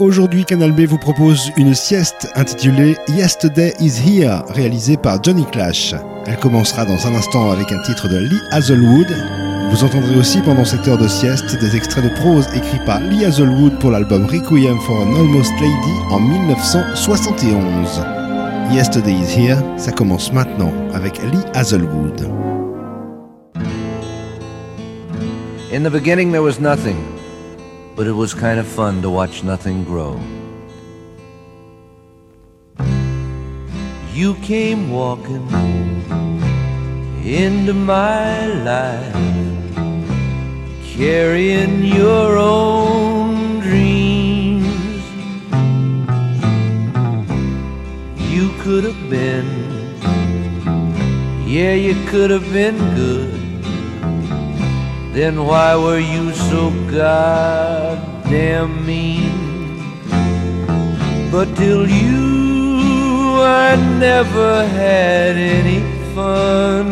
Aujourd'hui, Canal B vous propose une sieste intitulée Yesterday is Here, réalisée par Johnny Clash. Elle commencera dans un instant avec un titre de Lee Hazelwood. Vous entendrez aussi pendant cette heure de sieste des extraits de prose écrits par Lee Hazelwood pour l'album Requiem for an Almost Lady en 1971. Yesterday is Here, ça commence maintenant avec Lee Hazelwood. In the beginning, there was nothing, but it was kind of fun to watch nothing grow. You came walking into my life, carrying your own dreams. You could have been, yeah, you could have been good then why were you so goddamn mean? But till you, I never had any fun.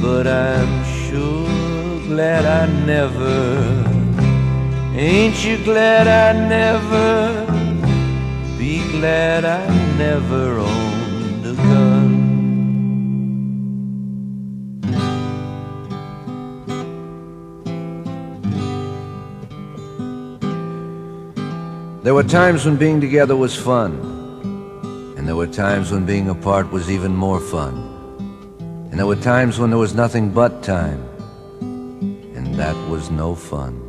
But I'm sure glad I never. Ain't you glad I never? Be glad I never owned There were times when being together was fun, and there were times when being apart was even more fun. And there were times when there was nothing but time, and that was no fun.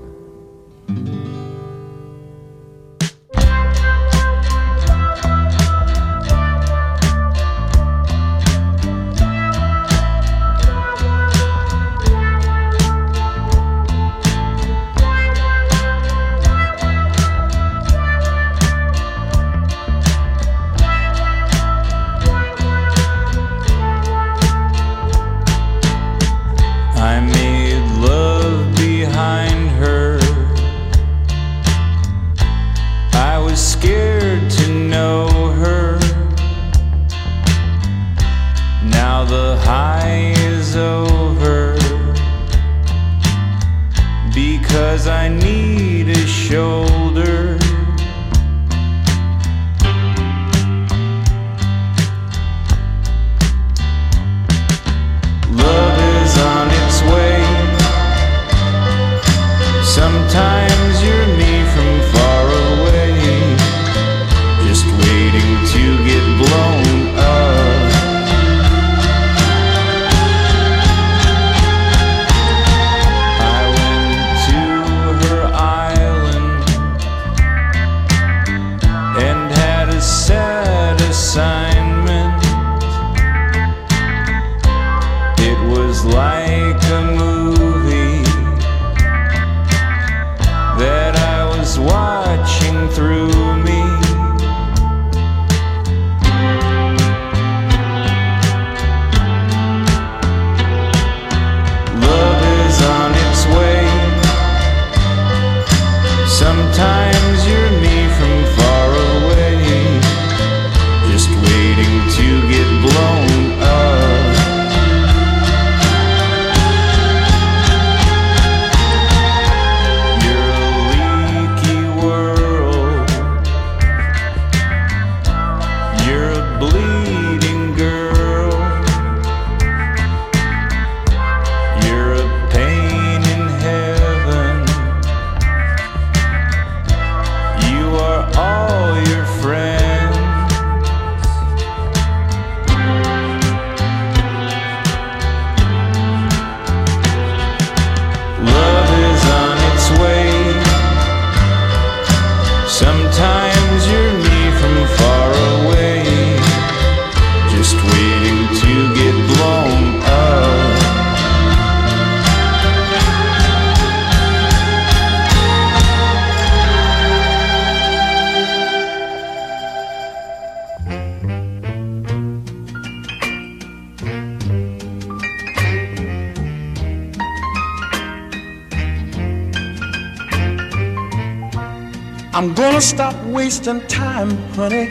Wasting time, honey,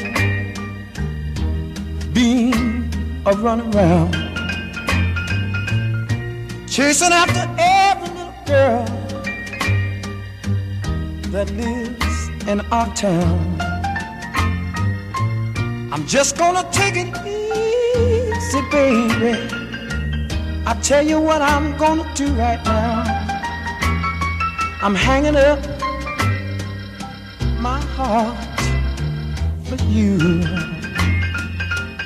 being a runaround, chasing after every little girl that lives in our town. I'm just gonna take it easy, baby. I tell you what I'm gonna do right now. I'm hanging up my heart for you.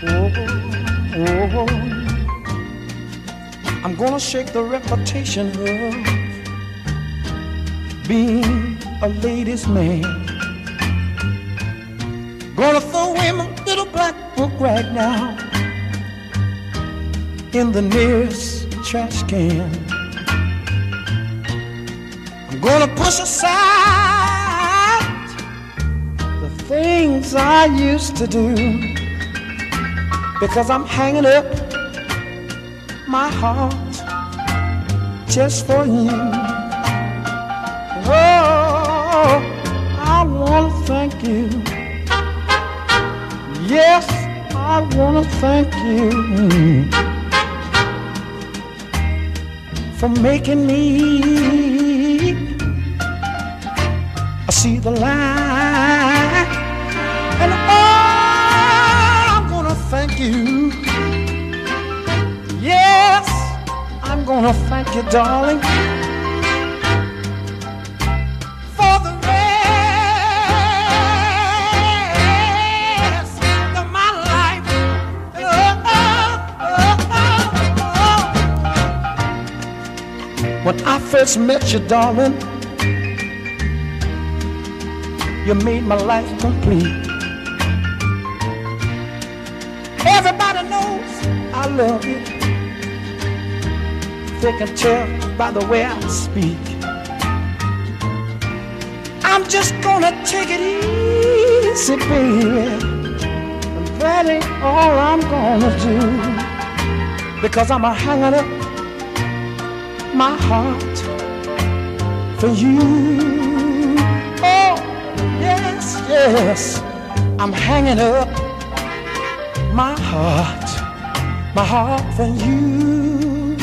Oh, oh, oh. I'm gonna shake the reputation of being a ladies' man. Gonna throw away my little black book right now in the nearest trash can. I'm gonna push aside things I used to do because I'm hanging up my heart just for you. Oh, I wanna thank you. Yes, I wanna thank you for making me see the light. You. Yes, I'm gonna thank you, darling. For the rest of my life. Oh, oh, oh, when I first met you, darling, you made my life complete. Love you. They can tell by the way I speak. I'm just gonna take it easy, baby. That ain't all I'm gonna do. Because I'm a hanging up my heart for you. Oh, yes, yes. I'm hanging up my heart, my heart for you.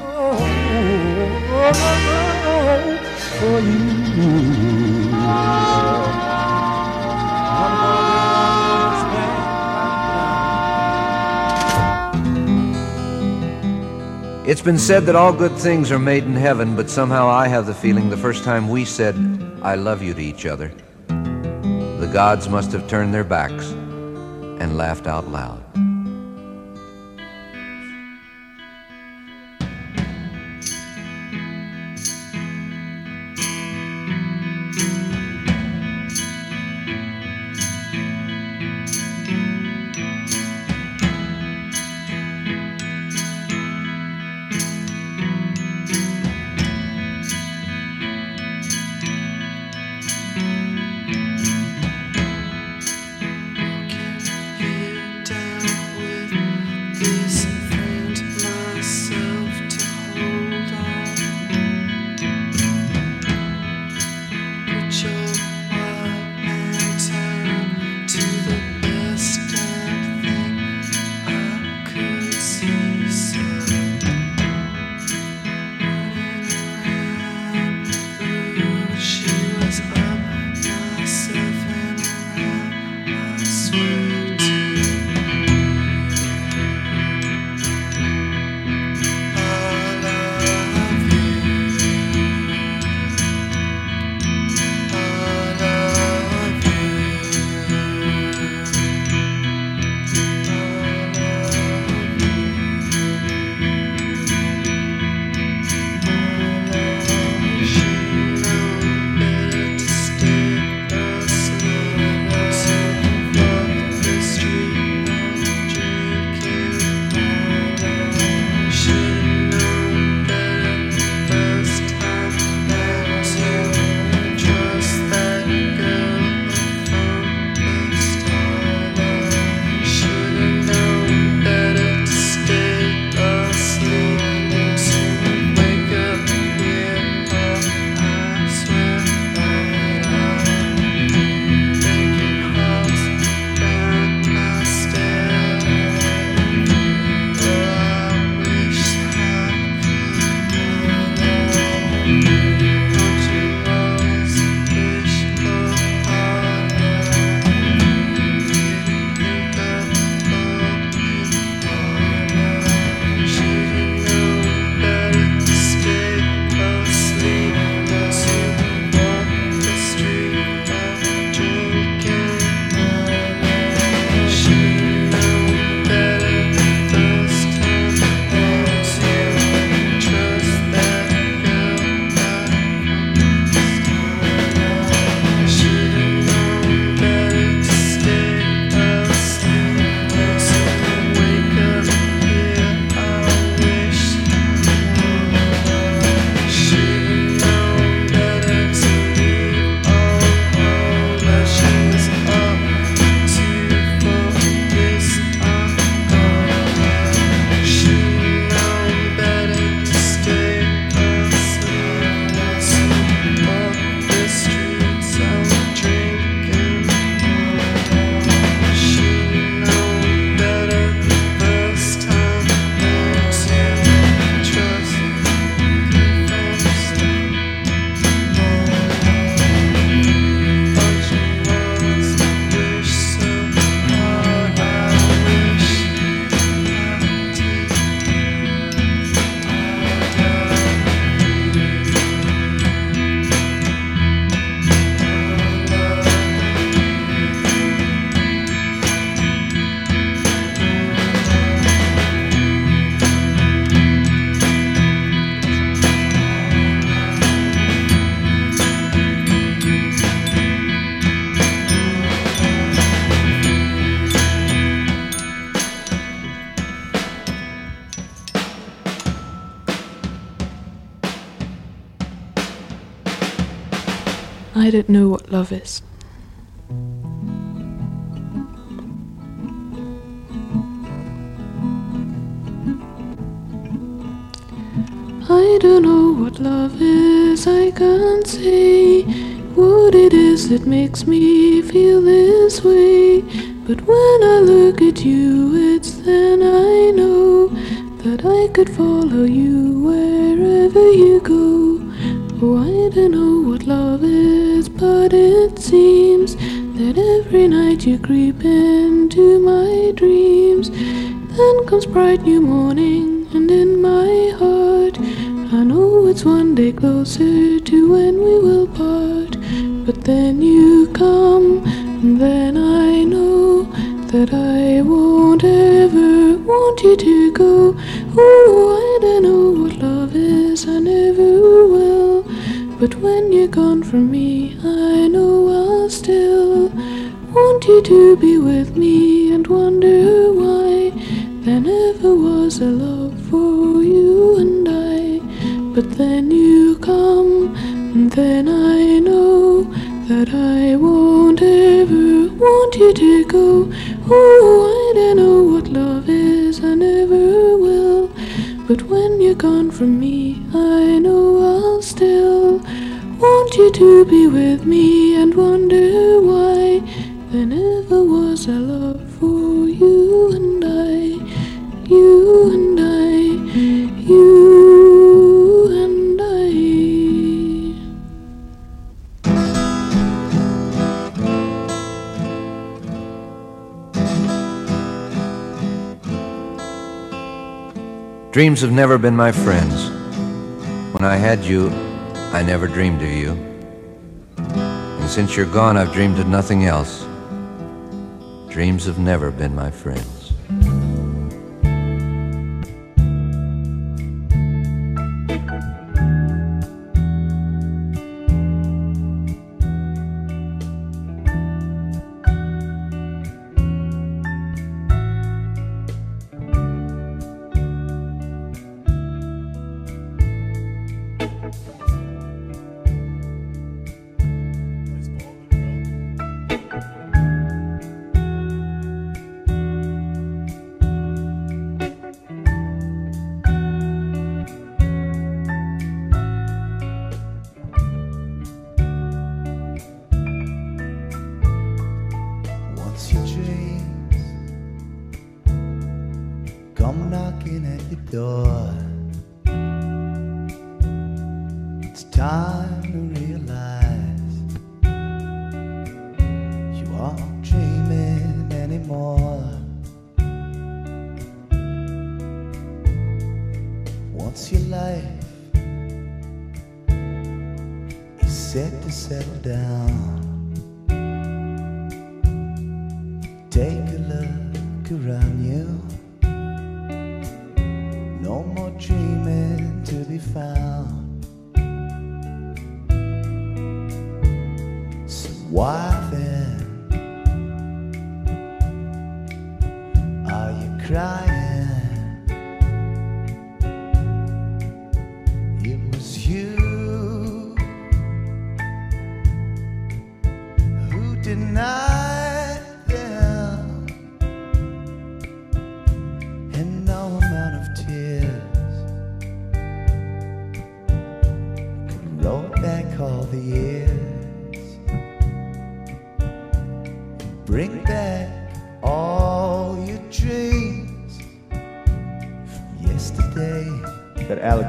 Oh, for you. It's been said that all good things are made in heaven, but somehow I have the feeling the first time we said, I love you to each other, the gods must have turned their backs and laughed out loud. I don't know what love is. I don't know what love is, I can't say what it is that makes me feel this way. But when I look at you, it's then I know that I could follow you wherever you go. Oh, I don't know what love is, but it seems that every night you creep into my dreams. Then comes bright new morning, and in my heart, I know it's one day closer to when we will part. But then you come, and then I know that I won't ever want you to go. Oh, But when you're gone from me, I know I'll still want you to be with me and wonder why there never was a love for you and I. But then you come, and then I know that I won't ever want you to go. Oh, I don't know what love is, I never will. But when you're gone from me, I know I'll still want you to be with me and wonder why there never was a love for you and I, you and I, you and I. Dreams have never been my friends. When I had you, I never dreamed of you. And since you're gone, I've dreamed of nothing else. Dreams have never been my friends.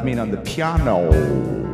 Mean on the piano.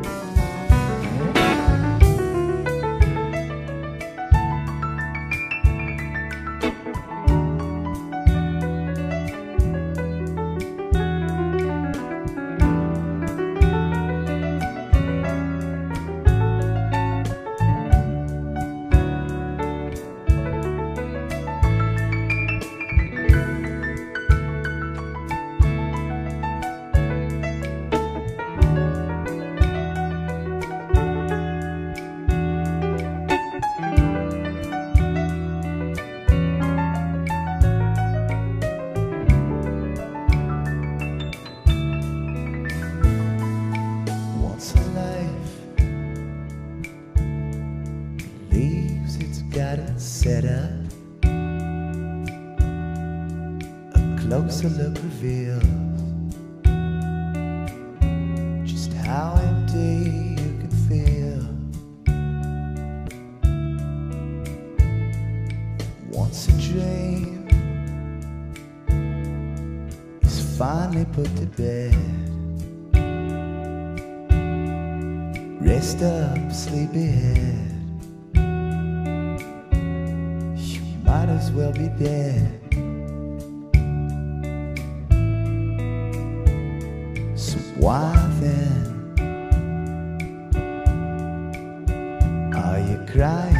Why then are you crying?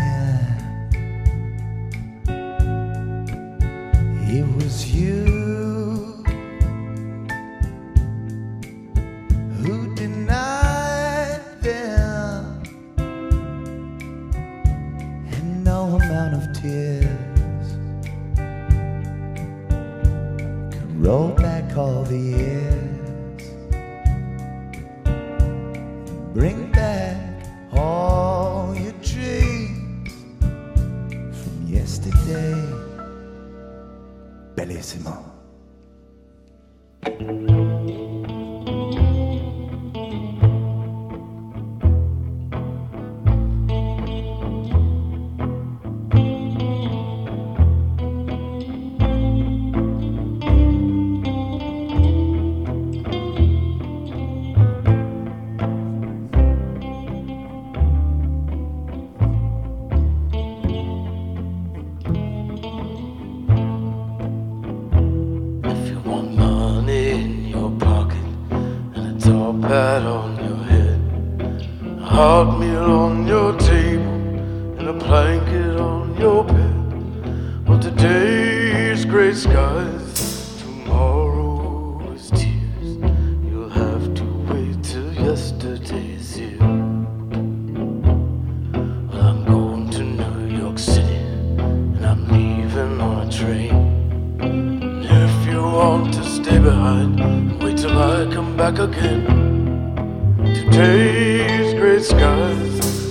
Behind, wait till I come back again. Today's great skies,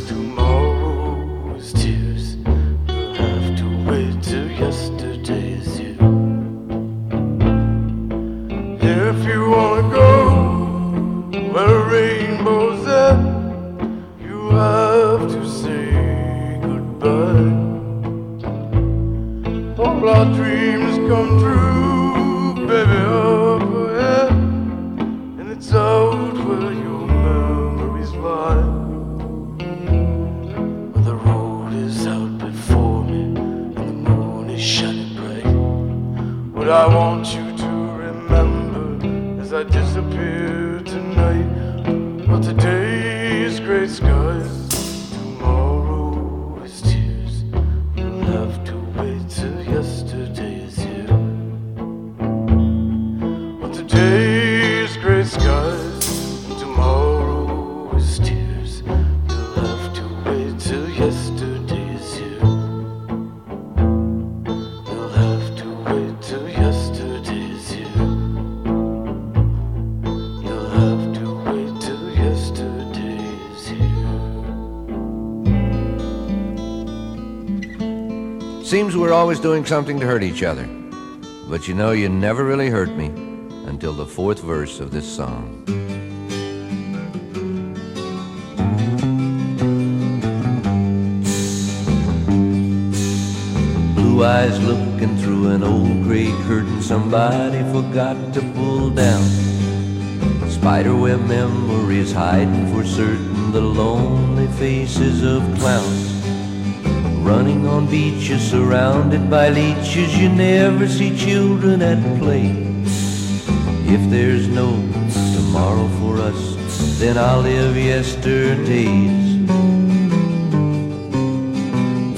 we're always doing something to hurt each other. But you know, you never really hurt me until the fourth verse of this song. Blue eyes looking through an old gray curtain somebody forgot to pull down. Spiderweb memories hiding for certain the lonely faces of clowns. Running on beaches surrounded by leeches, you never see children at play. If there's no tomorrow for us, then I'll live yesterdays.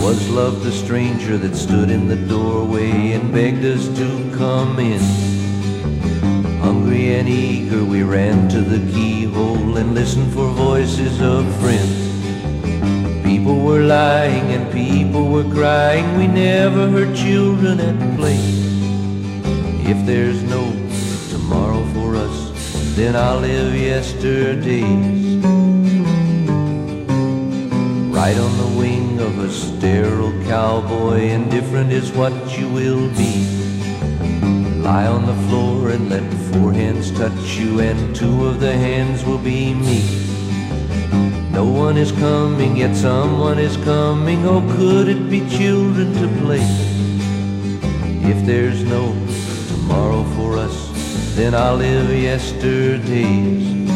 Was love the stranger that stood in the doorway and begged us to come in? Hungry and eager, we ran to the keyhole and listened for voices of friends. People were lying and people were crying. We never heard children at play. If there's no tomorrow for us, then I'll live yesterdays. Right on the wing of a sterile cowboy, indifferent is what you will be. Lie on the floor and let four hands touch you, and two of the hands will be me. No one is coming, yet someone is coming. Oh, could it be children to play? If there's no tomorrow for us, then I'll live yesterdays.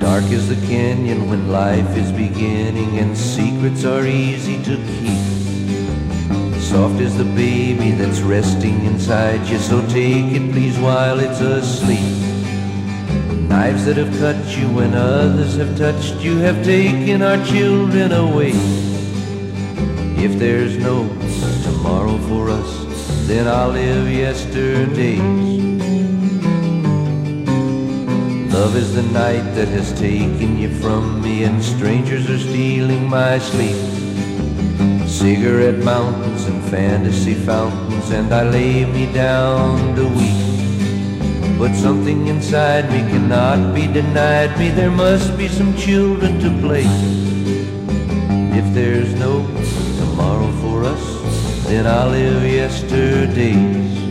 Dark is the canyon when life is beginning and secrets are easy to keep. Soft is the baby that's resting inside you, so take it please while it's asleep. Knives that have cut you when others have touched you have taken our children away. If there's no tomorrow for us, then I'll live yesterdays. Love is the night that has taken you from me, and strangers are stealing my sleep. Cigarette mountains and fantasy fountains, and I lay me down to weep. But something inside me cannot be denied me. There must be some children to play. If there's no tomorrow for us, then I'll live yesterdays.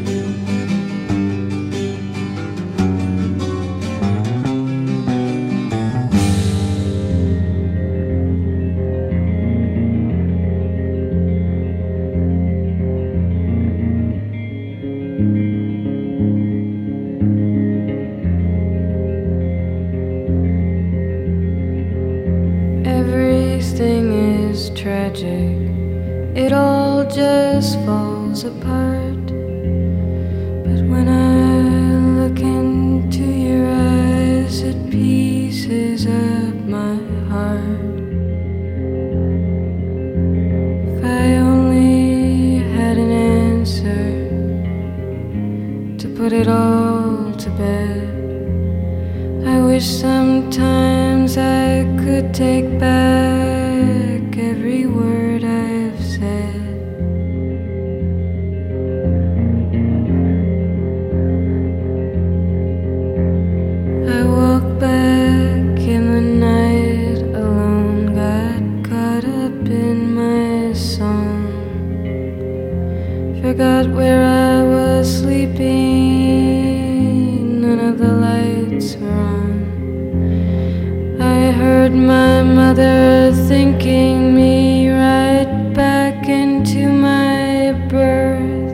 heard my mother thinking me right back into my birth.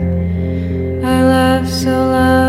I love so loud.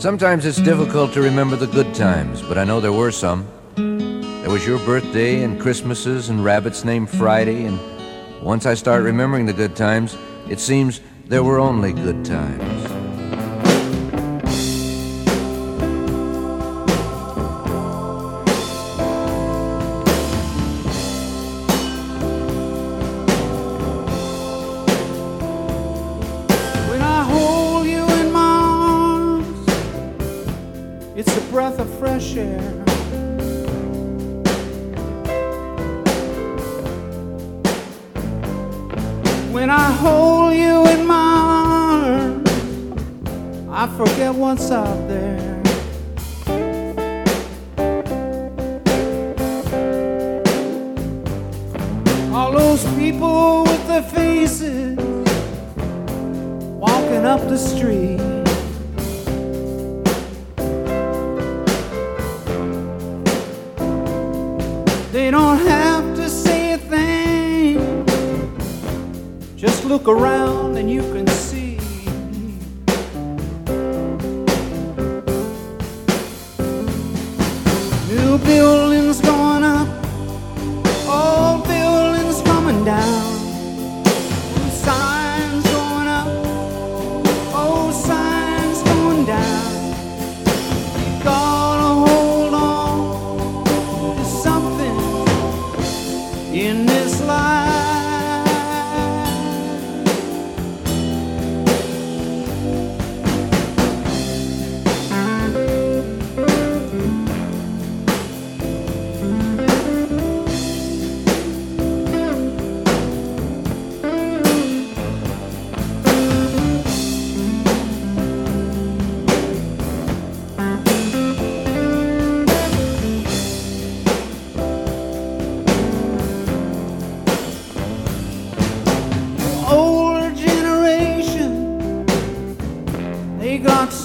Sometimes it's difficult to remember the good times, but I know there were some. There was your birthday and Christmases and rabbits named Friday, and once I start remembering the good times, it seems there were only good times.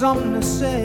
Something to say.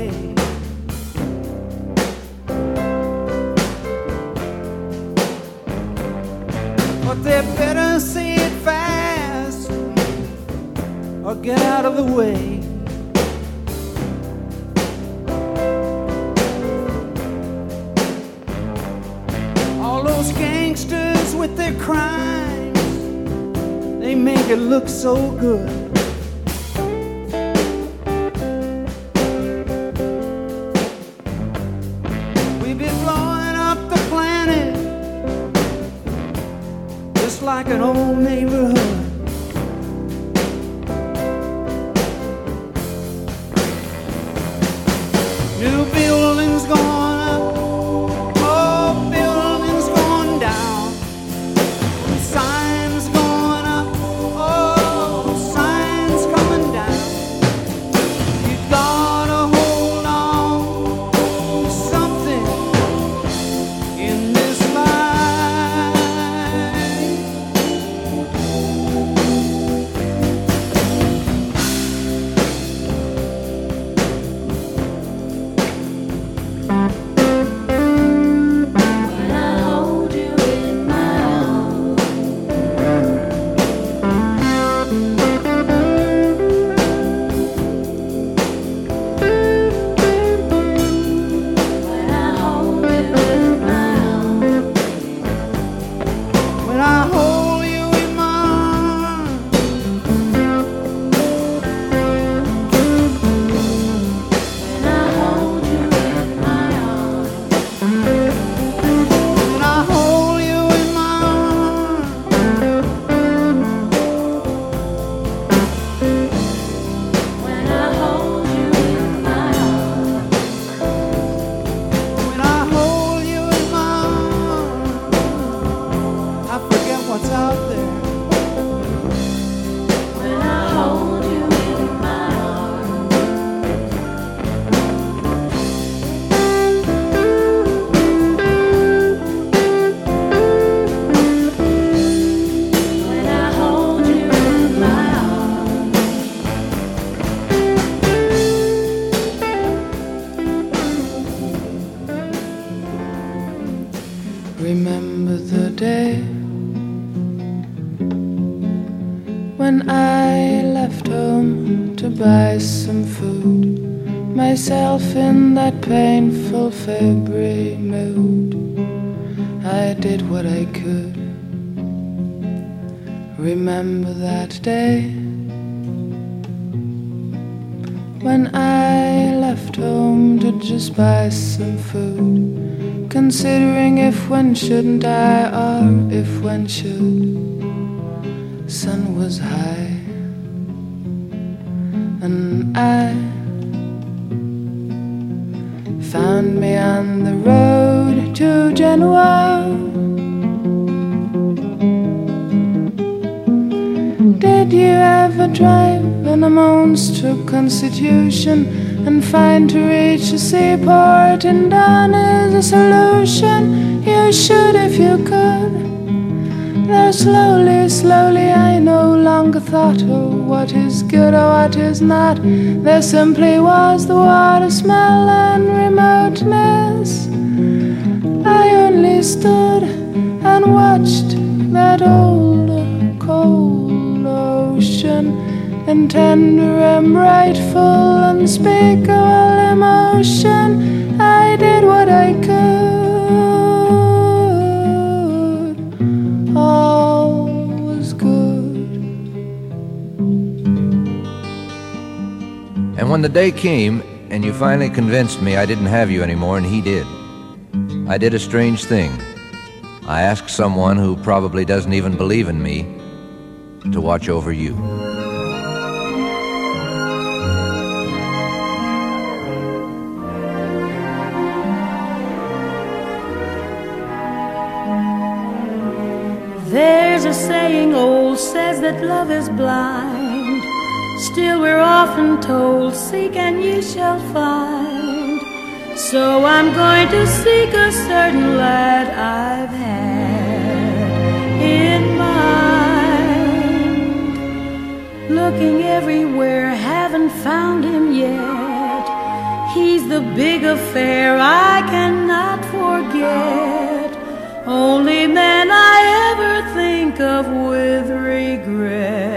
I left home to buy some food, myself in that painful February mood. I did what I could. Remember that day when I left home to just buy some food. Considering if when shouldn't I or if when should. Sun was high, and I found me on the road to Genoa. Did you ever drive in a monster constitution and find to reach a seaport and done is a solution? You should if you could. Though slowly, slowly I no longer thought, of what is good or what is not. There simply was the water smell and remoteness. I only stood and watched that old cold ocean in tender and rightful unspeakable emotion. I did what I And when the day came, and you finally convinced me I didn't have you anymore, and he did, I did a strange thing. I asked someone who probably doesn't even believe in me to watch over you. There's a saying old says that love is blind. Still we're often told, seek and you shall find. So I'm going to seek a certain lad I've had in mind. Looking everywhere, haven't found him yet. He's the big affair I cannot forget. Only man I ever think of with regret.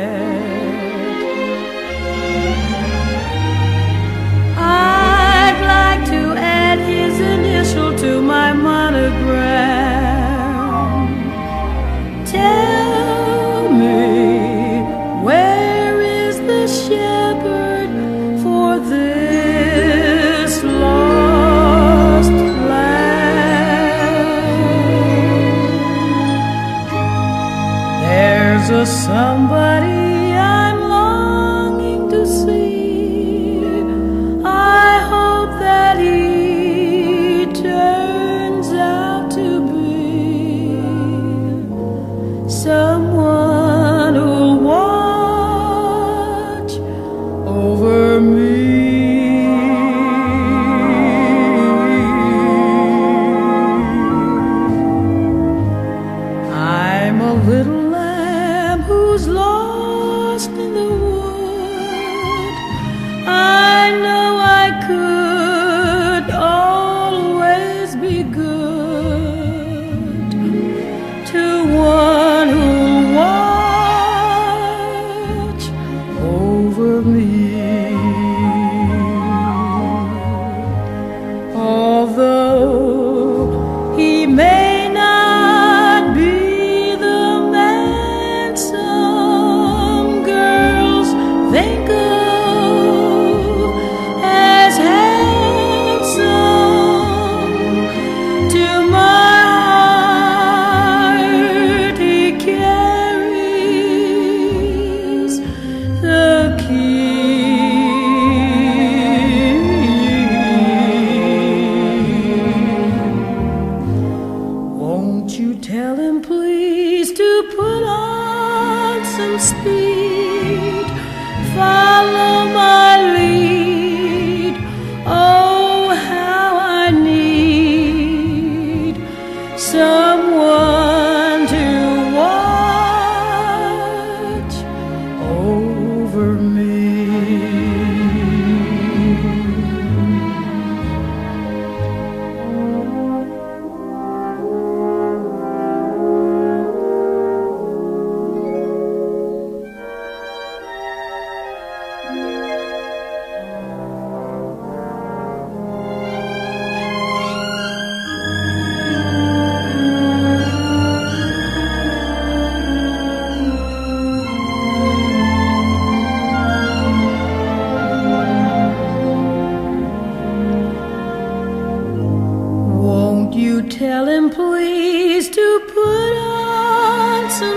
samba.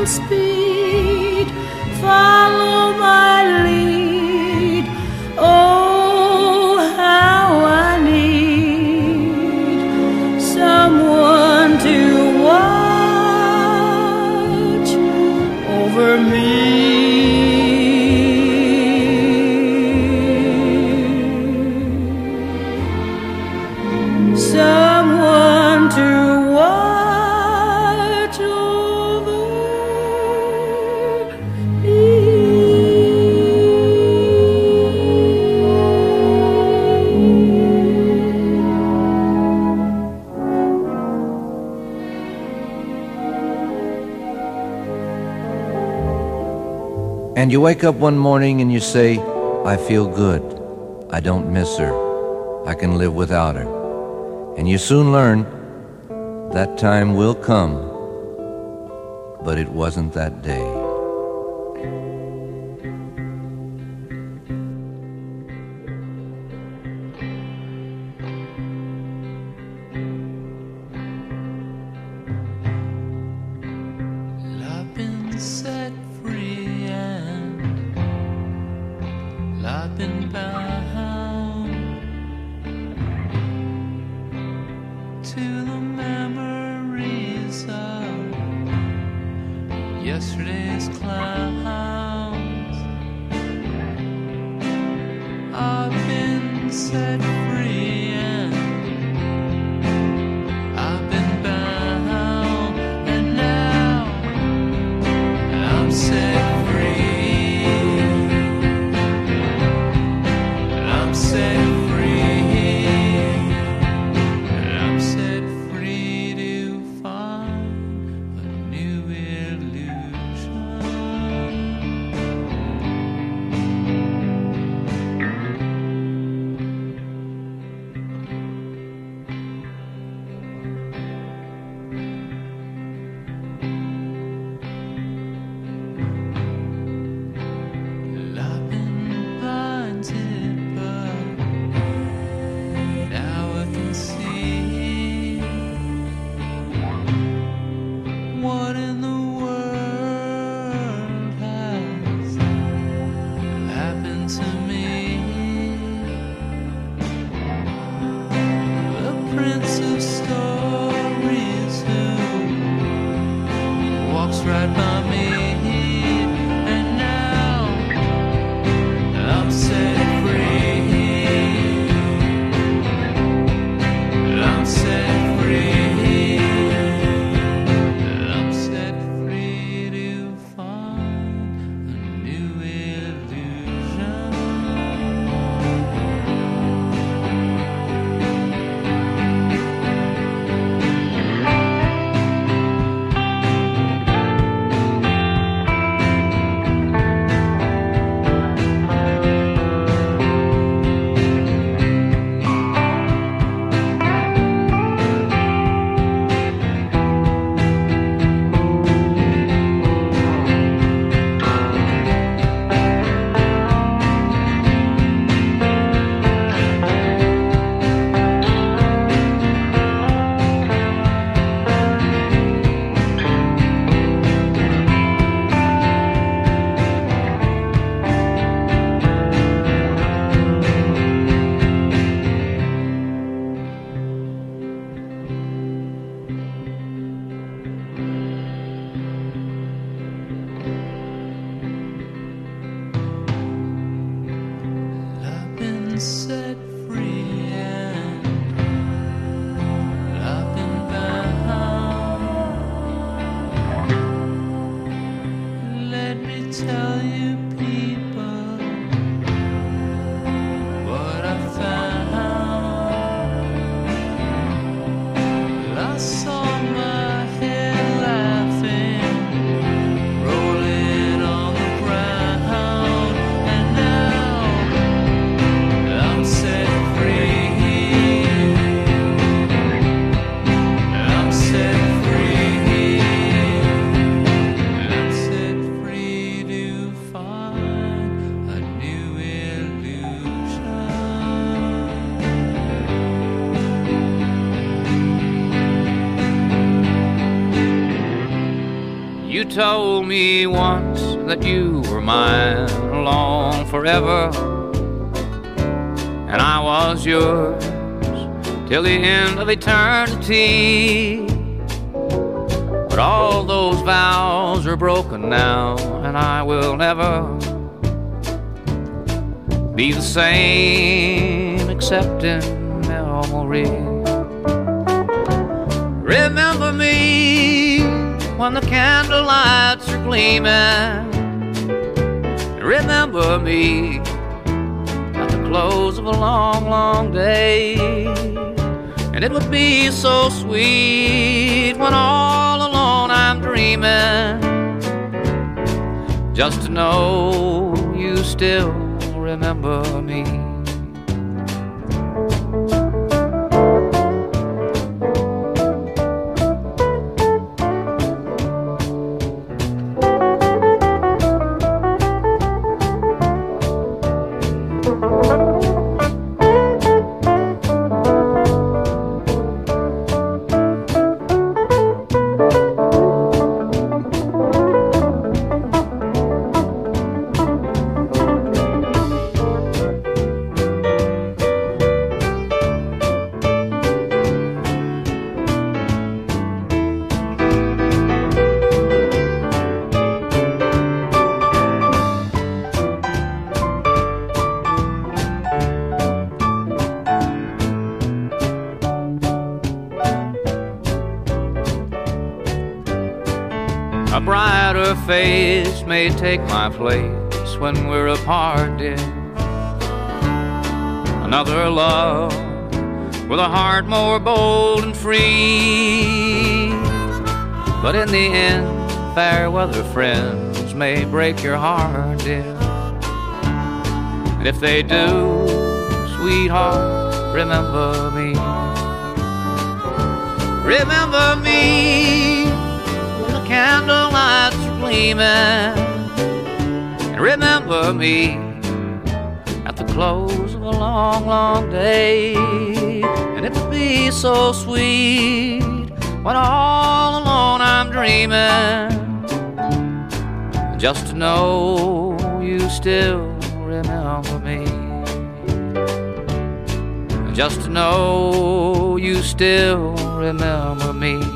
speed. You wake up one morning and you say, I feel good. I don't miss her. I can live without her. And you soon learn that time will come, but it wasn't that day. Told me once that you were mine alone forever, and I was yours till the end of eternity. But all those vows are broken now, and I will never be the same except in memory. Remember me when the candle lights are gleaming. Remember me at the close of a long, long day. And it would be so sweet when all alone I'm dreaming. Just to know you still remember me. May take my place when we're apart, dear. Another love with a heart more bold and free. But in the end, fair weather friends may break your heart, dear. And if they do, sweetheart, remember me. Remember me when the candle lights gleaming. And remember me at the close of a long, long day. And it would be so sweet when all alone I'm dreaming. Just to know you still remember me. Just to know you still remember me.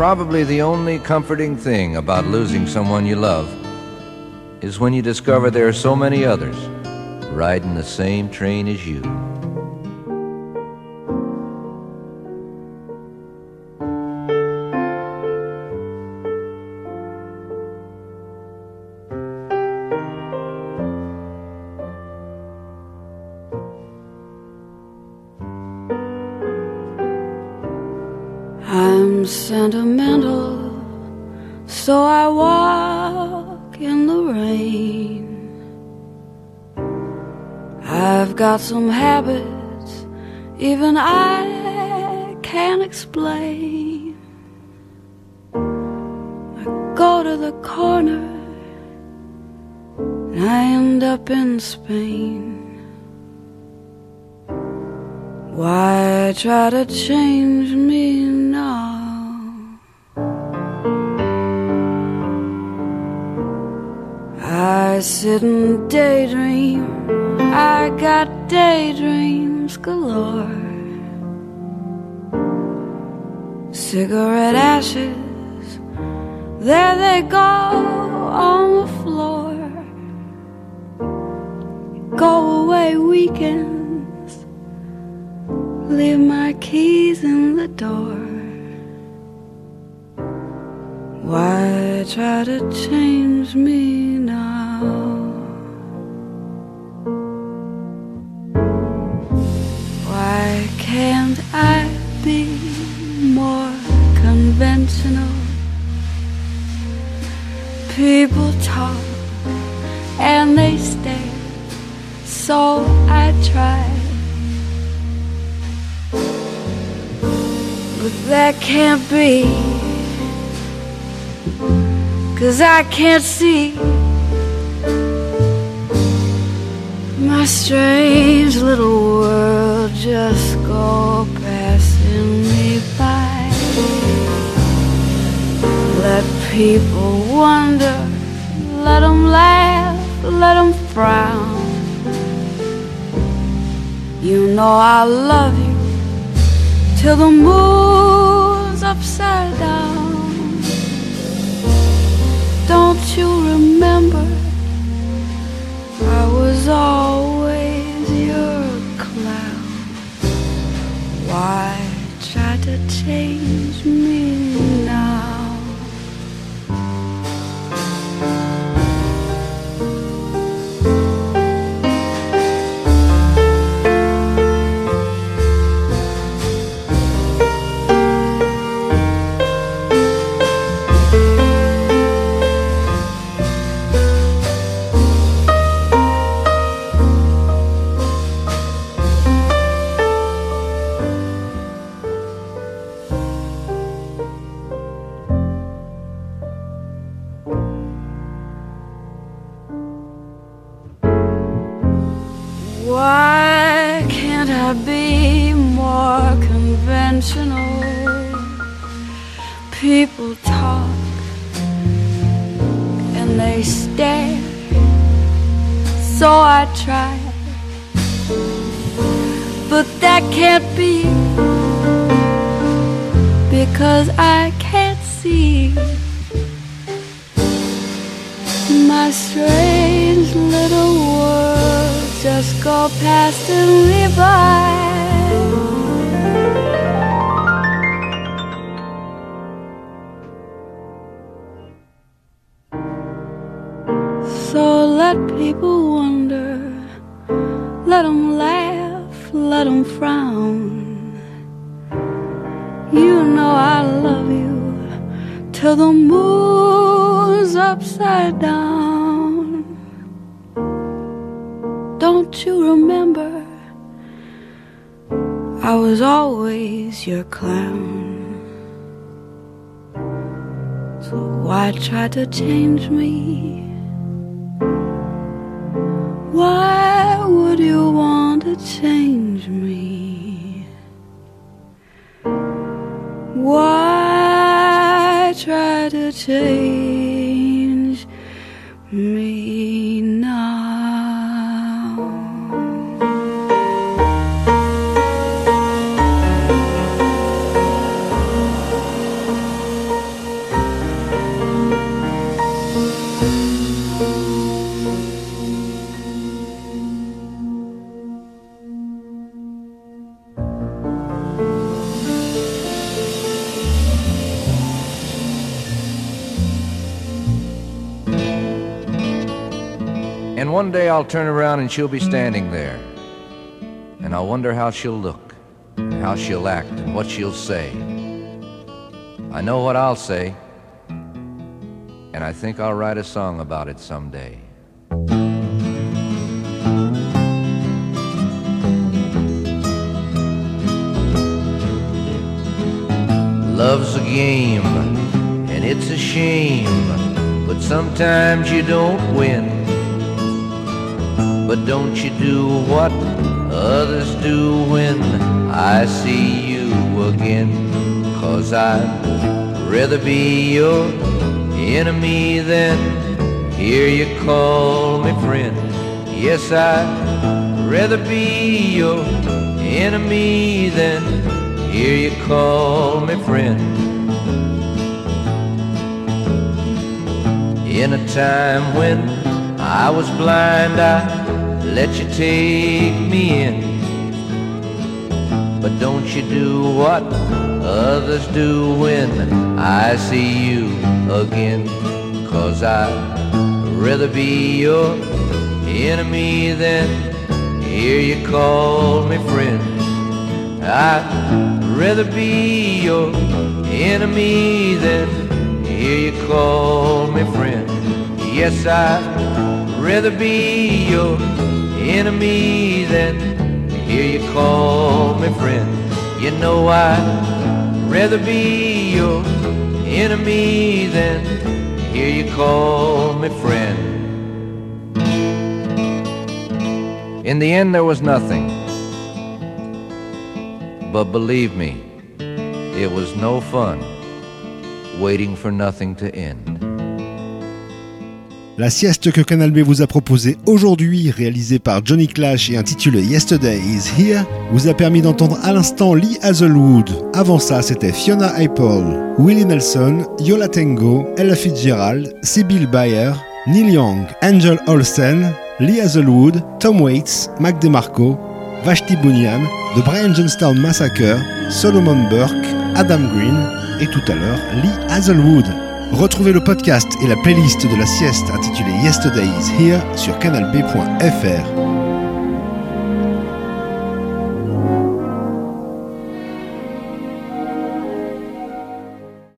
Probably the only comforting thing about losing someone you love is when you discover there are so many others riding the same train as you. Got some habits, even I can't explain. I go to the corner, and I end up in Spain. Why try to change me now? I sit and daydream. I got daydreams galore. Cigarette ashes, there they go on the floor. Go away weekends, leave my keys in the door. Why try to change me People talk and they stare, so I try. But that can't be. Cause I can't see my strange little world just go people wonder, let 'em laugh, let 'em frown. You know I love you till the moon's upside down. Don't you remember? I was always your clown. Why try to change me Why try to change me? Why would you want to change me? Why try to change me And one day I'll turn around and she'll be standing there. And I'll wonder how she'll look, and how she'll act, and what she'll say. I know what I'll say, and I think I'll write a song about it someday. Love's a game, and it's a shame, but sometimes you don't win. But don't you do what others do when I see you again? Cause I'd rather be your enemy than hear you call me friend. Yes, I'd rather be your enemy than hear you call me friend. In a time when I was blind, I let you take me in. But don't you do what others do when I see you again. Cause I'd rather be your enemy than hear you call me friend. I'd rather be your enemy than hear you call me friend. Yes, I'd rather be your enemy than hear you call me friend. You know I'd rather be your enemy than hear you call me friend. In the end, there was nothing. But believe me, it was no fun. waiting for nothing to end. La sieste que Canal B vous a proposée aujourd'hui, réalisée par Johnny Clash et intitulée Yesterday is Here, vous a permis d'entendre à l'instant Lee Hazelwood. Avant ça, c'était Fiona Apple, Willie Nelson, Yola Tango, Ella Fitzgerald, Sybil Bayer, Neil Young, Angel Olsen, Lee Hazelwood, Tom Waits, Mac DeMarco, Vashti Bunyan, The Brian Johnstown Massacre, Solomon Burke, Adam Green et tout à l'heure Lee Hazelwood. Retrouvez le podcast et la playlist de la sieste intitulée Yesterday is Here sur canalb.fr.